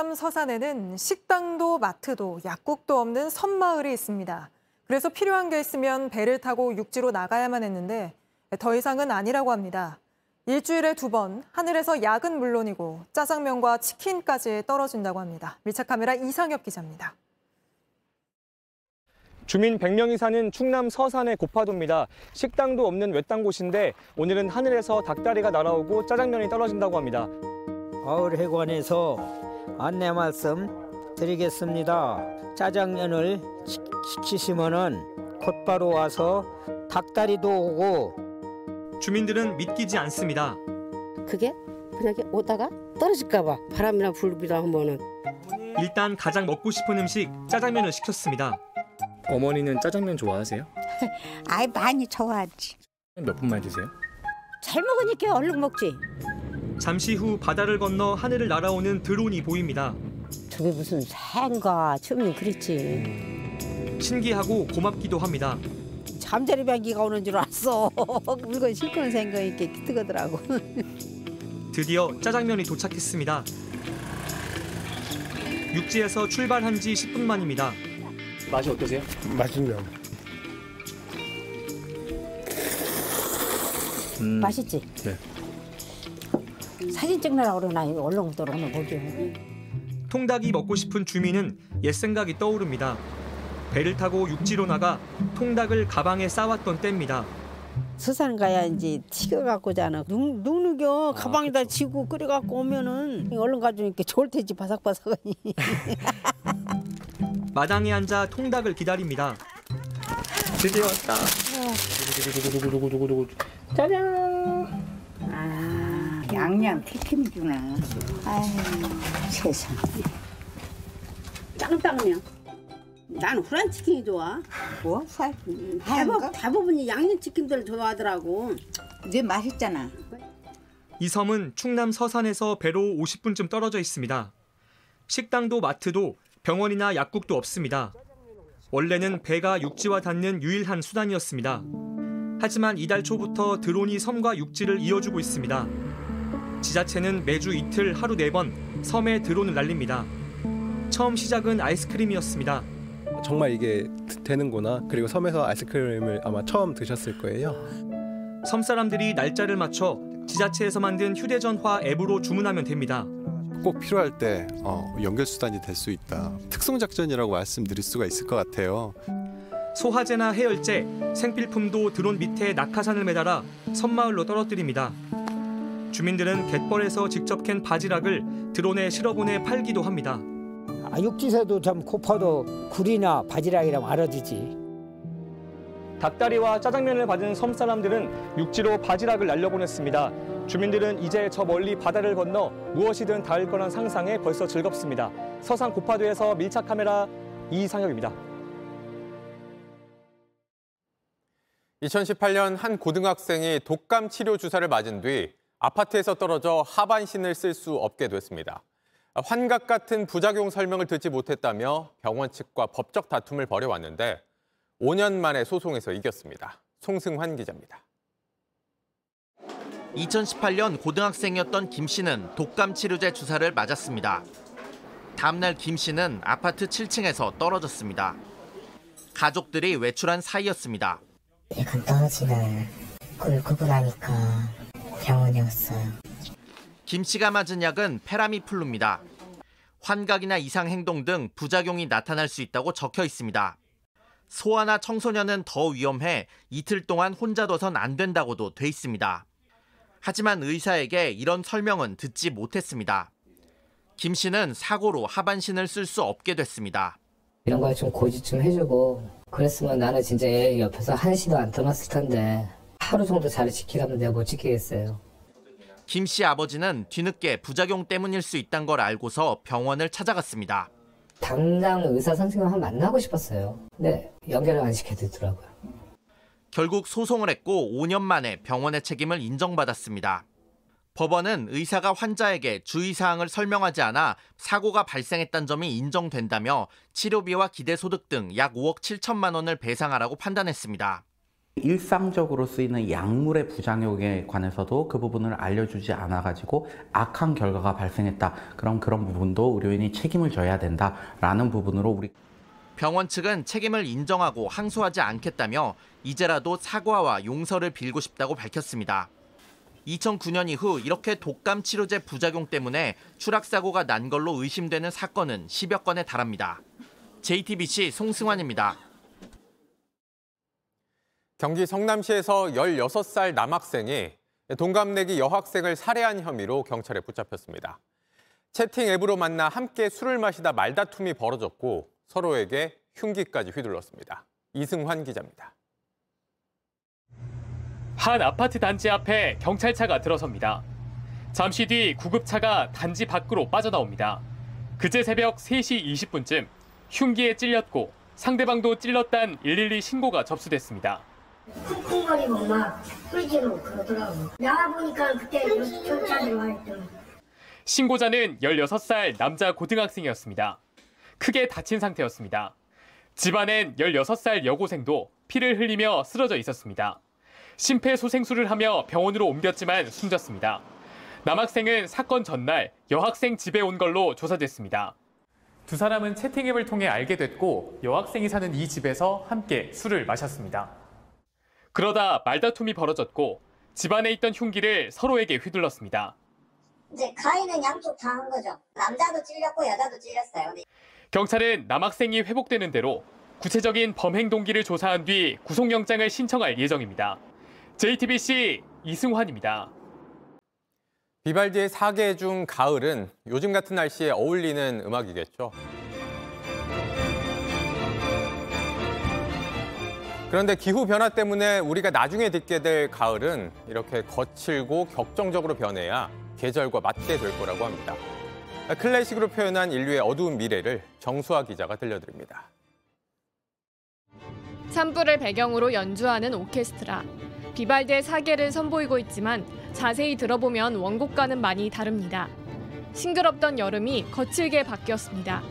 충남 서산에는 식당도 마트도 약국도 없는 섬마을이 있습니다. 그래서 필요한 게 있으면 배를 타고 육지로 나가야만 했는데 더 이상은 아니라고 합니다. 일주일에 두 번 하늘에서 약은 물론이고 짜장면과 치킨까지 떨어진다고 합니다. 밀착 카메라 이상엽 기자입니다. 주민 100명이 사는 충남 서산의 고파도입니다. 식당도 없는 외딴 곳인데 오늘은 하늘에서 닭다리가 날아오고 짜장면이 떨어진다고 합니다. 마을회관에서 안내 말씀 드리겠습니다. 짜장면을 시- 시키시면은 곧바로 와서 닭다리도 오고 주민들은 믿기지 않습니다. 그게 그냥 이렇게 오다가 떨어질까봐 바람이나 불비나 하면은 일단 가장 먹고 싶은 음식 짜장면을 시켰습니다. 어머니는 짜장면 좋아하세요? (laughs) 아이 많이 좋아하지. 몇 분만 드세요? 잘 먹으니까 얼른 먹지. 잠시 후 바다를 건너 하늘을 날아오는 드론이 보입니다. 저게 무슨 새인가 처음엔 그랬지. 신기하고 고맙기도 합니다. 잠자리 변기가 오는 줄 알았어. (laughs) 물건 실컷 생각 있게 뜨거더라고. (laughs) 드디어 짜장면이 도착했습니다. 육지에서 출발한 지 10분 만입니다. 맛이 어떠세요? 맛있네요. 맛있지? 네. 사진 찍느라고 그러나 얼른 들어오면 보게. 통닭이 먹고 싶은 주민은 옛 생각이 떠오릅니다. 배를 타고 육지로 나가 통닭을 가방에 싸왔던 때입니다. 서산 가야 이제 튀겨 갖고 자는 눅, 눅눅여 가방에다 지고 끓여 갖고 오면은 얼른 가져오니까 좋을 테지 바삭바삭하니. (laughs) 마당에 앉아 통닭을 기다립니다. 드디어 왔다. 짜잔. 아 양념 튀김이구나. 아유 세상. 짱짱면. 난 후란 치킨이 좋아. 뭐? 살? 대부분, 대부분이 양념 치킨들 좋아하더라고. 이제 맛있잖아. 이 섬은 충남 서산에서 배로 50분쯤 떨어져 있습니다. 식당도 마트도 병원이나 약국도 없습니다. 원래는 배가 육지와 닿는 유일한 수단이었습니다. 하지만 이달 초부터 드론이 섬과 육지를 이어주고 있습니다. 지자체는 매주 이틀 하루 네 번 섬에 드론을 날립니다. 처음 시작은 아이스크림이었습니다. 정말 이게 되는구나. 그리고 섬에서 아이스크림을 아마 처음 드셨을 거예요. 섬 사람들이 날짜를 맞춰 지자체에서 만든 휴대전화 앱으로 주문하면 됩니다. 꼭 필요할 때 어, 연결 수단이 될 수 있다. 특송 작전이라고 말씀드릴 수가 있을 것 같아요. 소화제나 해열제, 생필품도 드론 밑에 낙하산을 매달아 섬마을로 떨어뜨립니다. 주민들은 갯벌에서 직접 캔 바지락을 드론에 실어보내 팔기도 합니다. 아, 육지에서도 참 고파도 굴이나 바지락이라고 알아주지. 닭다리와 짜장면을 받은 섬 사람들은 육지로 바지락을 날려보냈습니다. 주민들은 이제 저 멀리 바다를 건너 무엇이든 닿을 거란 상상에 벌써 즐겁습니다. 서산 고파도에서 밀착 카메라 이상혁입니다. 2018년 한 고등학생이 독감 치료 주사를 맞은 뒤 아파트에서 떨어져 하반 신을 쓸 수 없게 됐습니다. 환각 같은 부작용 설명을 듣지 못했다며 병원 측과 법적 다툼을 벌여왔는데 5년 만에 소송에서 이겼습니다. 송승환 기자입니다. 2018년 고등학생이었던 김 씨는 독감 치료제 주사를 맞았습니다. 다음날 김 씨는 아파트 7층에서 떨어졌습니다. 가족들이 외출한 사이였습니다. 약간 떨어지는 걸 나니까 병원에 왔어요. 김 씨가 맞은 약은 페라미플루입니다. 환각이나 이상 행동 등 부작용이 나타날 수 있다고 적혀 있습니다. 소아나 청소년은 더 위험해 이틀 동안 혼자 둬선 안 된다고도 돼 있습니다. 하지만 의사에게 이런 설명은 듣지 못했습니다. 김 씨는 사고로 하반신을 쓸 수 없게 됐습니다. 이런 걸 좀 고지 좀 해주고 그랬으면 나는 진짜 애 옆에서 한시도 안 떠났을 텐데 하루 정도 자리 지키라면 내가 못 지키겠어요. 김 씨 아버지는 뒤늦게 부작용 때문일 수 있다는 걸 알고서 병원을 찾아갔습니다. 당장 의사 선생님 한 만나고 싶었어요. 근데 연결을 안 시켜주더라고요. 결국 소송을 했고 5년 만에 병원의 책임을 인정받았습니다. 법원은 의사가 환자에게 주의사항을 설명하지 않아 사고가 발생했다는 점이 인정된다며 치료비와 기대소득 등 약 5억 7천만 원을 배상하라고 판단했습니다. 일상적으로 쓰이는 약물의 부작용에 관해서도 그 부분을 알려주지 않아가지고 악한 결과가 발생했다. 그럼 그런 부분도 의료인이 책임을 져야 된다라는 부분으로 우리 병원 측은 책임을 인정하고 항소하지 않겠다며 이제라도 사과와 용서를 빌고 싶다고 밝혔습니다. 2009년 이후 이렇게 독감 치료제 부작용 때문에 추락사고가 난 걸로 의심되는 사건은 10여 건에 달합니다. JTBC 송승환입니다. 경기 성남시에서 16살 남학생이 동갑내기 여학생을 살해한 혐의로 경찰에 붙잡혔습니다. 채팅 앱으로 만나 함께 술을 마시다 말다툼이 벌어졌고 서로에게 흉기까지 휘둘렀습니다. 이승환 기자입니다. 한 아파트 단지 앞에 경찰차가 들어섭니다. 잠시 뒤 구급차가 단지 밖으로 빠져나옵니다. 그제 새벽 3시 20분쯤 흉기에 찔렸고 상대방도 찔렀단 112 신고가 접수됐습니다. 쿵쿵거리고 막 끌지고 그러더라고. 나와보니까 그때 경찰들 와 있더라고. 신고자는 16살 남자 고등학생이었습니다. 크게 다친 상태였습니다. 집안엔 16살 여고생도 피를 흘리며 쓰러져 있었습니다. 심폐소생술을 하며 병원으로 옮겼지만 숨졌습니다. 남학생은 사건 전날 여학생 집에 온 걸로 조사됐습니다. 두 사람은 채팅앱을 통해 알게 됐고 여학생이 사는 이 집에서 함께 술을 마셨습니다. 그러다 말다툼이 벌어졌고 집안에 있던 흉기를 서로에게 휘둘렀습니다. 이제 가해는 양쪽 다 한 거죠. 남자도 찔렸고 여자도 찔렸어요. 경찰은 남학생이 회복되는 대로 구체적인 범행 동기를 조사한 뒤 구속영장을 신청할 예정입니다. JTBC 이승환입니다. 비발디의 사계 중 가을은 요즘 같은 날씨에 어울리는 음악이겠죠. 그런데 기후 변화 때문에 우리가 나중에 듣게 될 가을은 이렇게 거칠고 격정적으로 변해야 계절과 맞게 될 거라고 합니다. 클래식으로 표현한 인류의 어두운 미래를 정수아 기자가 들려드립니다. 산불을 배경으로 연주하는 오케스트라. 비발디의 사계를 선보이고 있지만 자세히 들어보면 원곡과는 많이 다릅니다. 싱그럽던 여름이 거칠게 바뀌었습니다.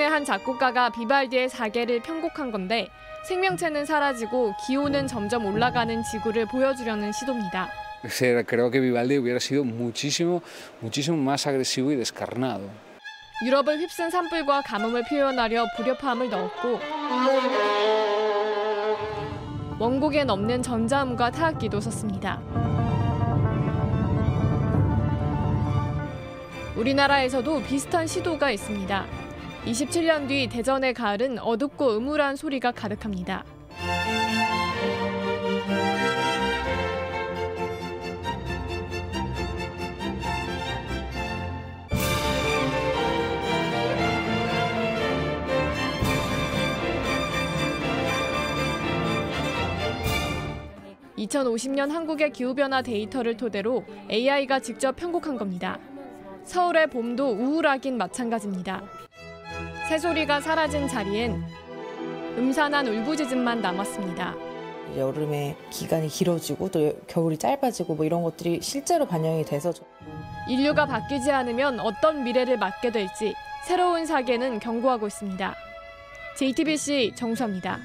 스페인의 한 작곡가가 비발디의 사계를 편곡한 건데 생명체는 사라지고 기온은 점점 올라가는 지구를 보여주려는 시도입니다. Creo que Vivaldi hubiera sido muchísimo, muchísimo más agresivo y descarnado. 유럽을 휩쓴 산불과 가뭄을 표현하려 불협화음을 넣었고 원곡엔 없는 전자음과 타악기도 썼습니다. 우리나라에서도 비슷한 시도가 있습니다. 27년 뒤 대전의 가을은 어둡고 음울한 소리가 가득합니다. (2050년) 한국의 기후변화 데이터를 토대로 AI가 직접 편곡한 겁니다. 서울의 봄도 우울하긴 마찬가지입니다. 새소리가 사라진 자리엔 음산한 울부짖음만 남았습니다. 여름에 기간이 길어지고 또 겨울이 짧아지고 뭐 이런 것들이 실제로 반영이 돼서 인류가 바뀌지 않으면 어떤 미래를 맞게 될지 새로운 사계는 경고하고 있습니다. JTBC 정수합니다.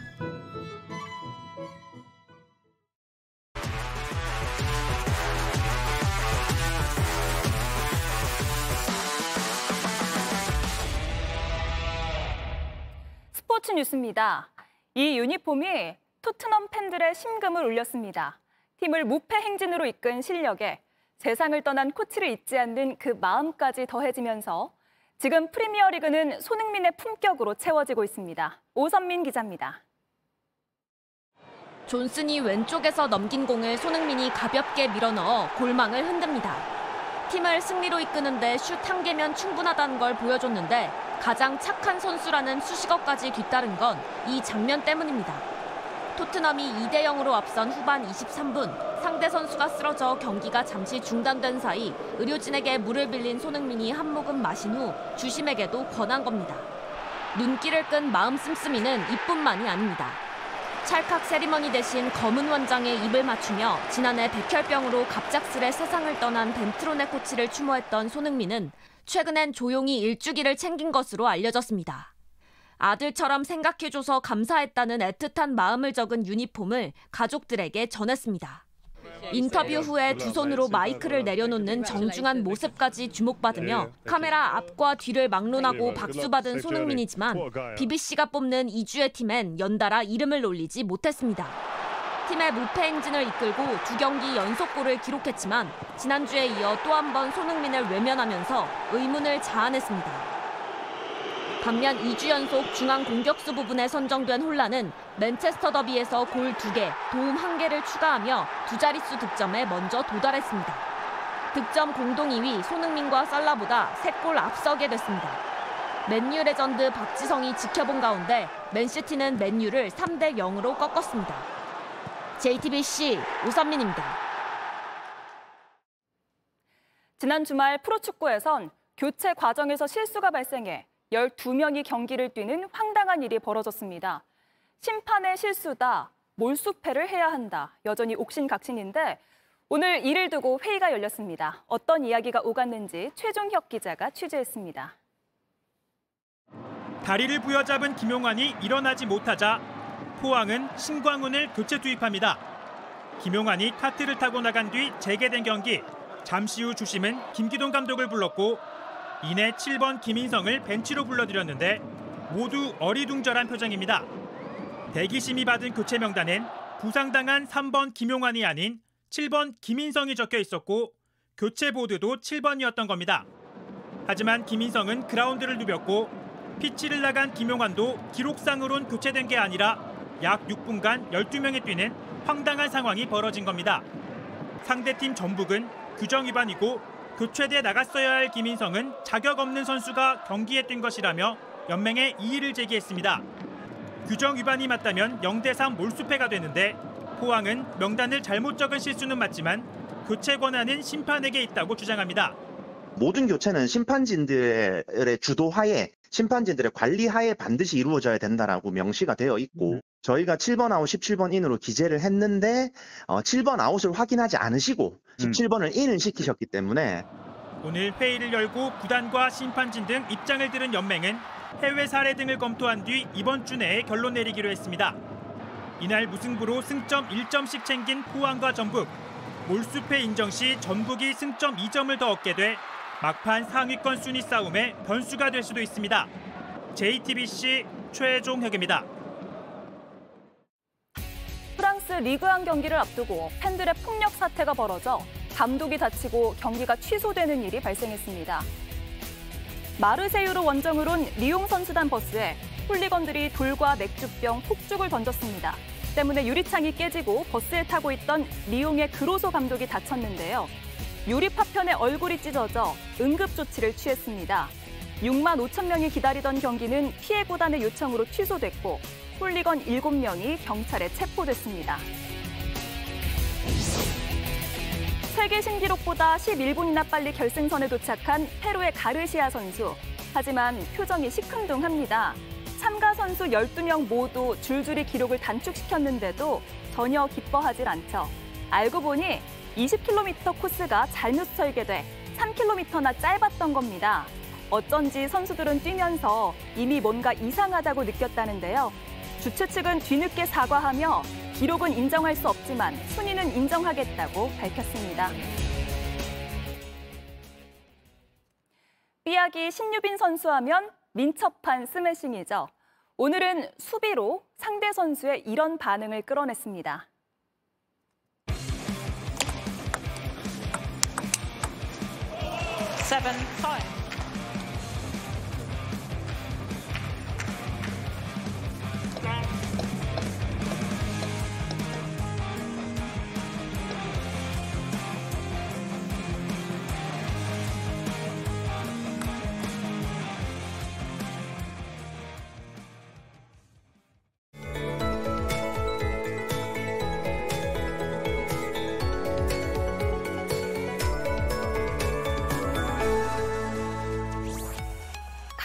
뉴스입니다. 이 유니폼이 토트넘 팬들의 심금을 울렸습니다. 팀을 무패 행진으로 이끈 실력에 세상을 떠난 코치를 잊지 않는 그 마음까지 더해지면서 지금 프리미어리그는 손흥민의 품격으로 채워지고 있습니다. 오선민 기자입니다. 존슨이 왼쪽에서 넘긴 공을 손흥민이 가볍게 밀어넣어 골망을 흔듭니다. 팀을 승리로 이끄는데 슛 한 개면 충분하다는 걸 보여줬는데 가장 착한 선수라는 수식어까지 뒤따른 건 이 장면 때문입니다. 토트넘이 2대 0으로 앞선 후반 23분 상대 선수가 쓰러져 경기가 잠시 중단된 사이 의료진에게 물을 빌린 손흥민이 한 모금 마신 후 주심에게도 권한 겁니다. 눈길을 끈 마음 씀씀이는 이뿐만이 아닙니다. 찰칵 세리머니 대신 검은 원장에 입을 맞추며 지난해 백혈병으로 갑작스레 세상을 떠난 벤트로네 코치를 추모했던 손흥민은 최근엔 조용히 일주기를 챙긴 것으로 알려졌습니다. 아들처럼 생각해줘서 감사했다는 애틋한 마음을 적은 유니폼을 가족들에게 전했습니다. 인터뷰 후에 두 손으로 마이크를 내려놓는 정중한 모습까지 주목받으며 카메라 앞과 뒤를 막론하고 박수받은 손흥민이지만 BBC가 뽑는 이주의 팀엔 연달아 이름을 올리지 못했습니다. 팀의 무패 행진을 이끌고 두 경기 연속골을 기록했지만 지난주에 이어 또 한 번 손흥민을 외면하면서 의문을 자아냈습니다. 반면 2주 연속 중앙 공격수 부문에 선정된 홀란은 맨체스터 더비에서 골 2개, 도움 1개를 추가하며 두 자릿수 득점에 먼저 도달했습니다. 득점 공동 2위 손흥민과 살라보다 3골 앞서게 됐습니다. 맨유 레전드 박지성이 지켜본 가운데 맨시티는 맨유를 3대 0으로 꺾었습니다. JTBC 오선민입니다. 지난 주말 프로축구에선 교체 과정에서 실수가 발생해 12명이 경기를 뛰는 황당한 일이 벌어졌습니다. 심판의 실수다, 몰수패를 해야 한다. 여전히 옥신각신인데 오늘 이를 두고 회의가 열렸습니다. 어떤 이야기가 오갔는지 최종혁 기자가 취재했습니다. 다리를 부여잡은 김용환이 일어나지 못하자 포항은 신광훈을 교체 투입합니다. 김용환이 카트를 타고 나간 뒤 재개된 경기. 잠시 후 주심은 김기동 감독을 불렀고 이내 7번 김인성을 벤치로 불러들였는데 모두 어리둥절한 표정입니다. 대기심이 받은 교체 명단엔 부상당한 3번 김용환이 아닌 7번 김인성이 적혀 있었고 교체 보드도 7번이었던 겁니다. 하지만 김인성은 그라운드를 누볐고 피치를 나간 김용환도 기록상으론 교체된 게 아니라 약 6분간 12명이 뛰는 황당한 상황이 벌어진 겁니다. 상대팀 전북은 규정 위반이고 교체돼 나갔어야 할 김인성은 자격 없는 선수가 경기에 뛴 것이라며 연맹에 이의를 제기했습니다. 규정 위반이 맞다면 0대3 몰수패가 되는데 포항은 명단을 잘못 적은 실수는 맞지만 교체 권한은 심판에게 있다고 주장합니다. 모든 교체는 심판진들의 주도하에 심판진들의 관리하에 반드시 이루어져야 된다라고 명시가 되어 있고 저희가 7번 아웃, 17번 인으로 기재를 했는데 어, 7번 아웃을 확인하지 않으시고 17번을 인을 시키셨기 때문에 오늘 회의를 열고 구단과 심판진 등 입장을 들은 연맹은 해외 사례 등을 검토한 뒤 이번 주 내에 결론 내리기로 했습니다. 이날 무승부로 승점 1점씩 챙긴 포항과 전북. 몰수패 인정 시 전북이 승점 2점을 더 얻게 돼 막판 상위권 순위 싸움에 변수가 될 수도 있습니다. JTBC 최종혁입니다. 프랑스 리그안 경기를 앞두고 팬들의 폭력 사태가 벌어져 감독이 다치고 경기가 취소되는 일이 발생했습니다. 마르세유로 원정을 온 리옹 선수단 버스에 홀리건들이 돌과 맥주병, 폭죽을 던졌습니다. 때문에 유리창이 깨지고 버스에 타고 있던 리옹의 그로소 감독이 다쳤는데요. 유리 파편에 얼굴이 찢어져 응급 조치를 취했습니다. 6만 5천 명이 기다리던 경기는 피해 구단의 요청으로 취소됐고 홀리건 7명이 경찰에 체포됐습니다. 세계 신기록보다 11분이나 빨리 결승선에 도착한 페루의 가르시아 선수. 하지만 표정이 시큰둥합니다. 참가 선수 12명 모두 줄줄이 기록을 단축시켰는데도 전혀 기뻐하질 않죠. 알고 보니 20km 코스가 잘못 설계돼 3km나 짧았던 겁니다. 어쩐지 선수들은 뛰면서 이미 뭔가 이상하다고 느꼈다는데요. 주최 측은 뒤늦게 사과하며 기록은 인정할 수 없지만 순위는 인정하겠다고 밝혔습니다. 삐약이 신유빈 선수하면 민첩한 스매싱이죠. 오늘은 수비로 상대 선수의 이런 반응을 끌어냈습니다. seven,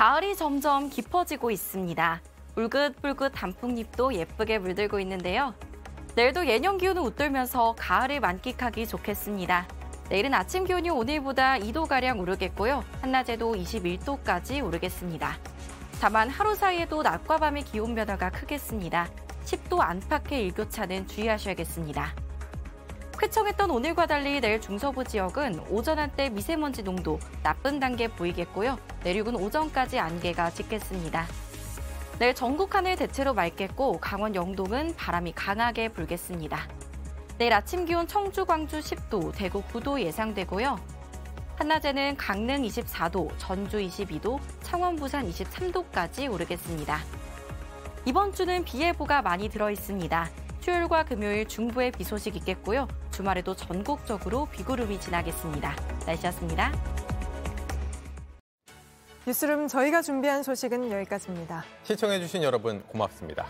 가을이 점점 깊어지고 있습니다. 울긋불긋 단풍잎도 예쁘게 물들고 있는데요. 내일도 예년 기온을 웃돌면서 가을을 만끽하기 좋겠습니다. 내일은 아침 기온이 오늘보다 2도가량 오르겠고요. 한낮에도 21도까지 오르겠습니다. 다만 하루 사이에도 낮과 밤의 기온 변화가 크겠습니다. 10도 안팎의 일교차는 주의하셔야겠습니다. 쾌청했던 오늘과 달리 내일 중서부 지역은 오전 한때 미세먼지 농도 나쁜 단계 보이겠고요. 내륙은 오전까지 안개가 짙겠습니다. 내일 전국 하늘 대체로 맑겠고 강원 영동은 바람이 강하게 불겠습니다. 내일 아침 기온 청주, 광주 10도, 대구 9도 예상되고요. 한낮에는 강릉 24도, 전주 22도, 창원, 부산 23도까지 오르겠습니다. 이번 주는 비 예보가 많이 들어 있습니다. 수요일과 금요일 중부에 비 소식 있겠고요. 주말에도 전국적으로 비구름이 지나겠습니다. 날씨였습니다. 뉴스룸 저희가 준비한 소식은 여기까지입니다. 시청해주신 여러분 고맙습니다.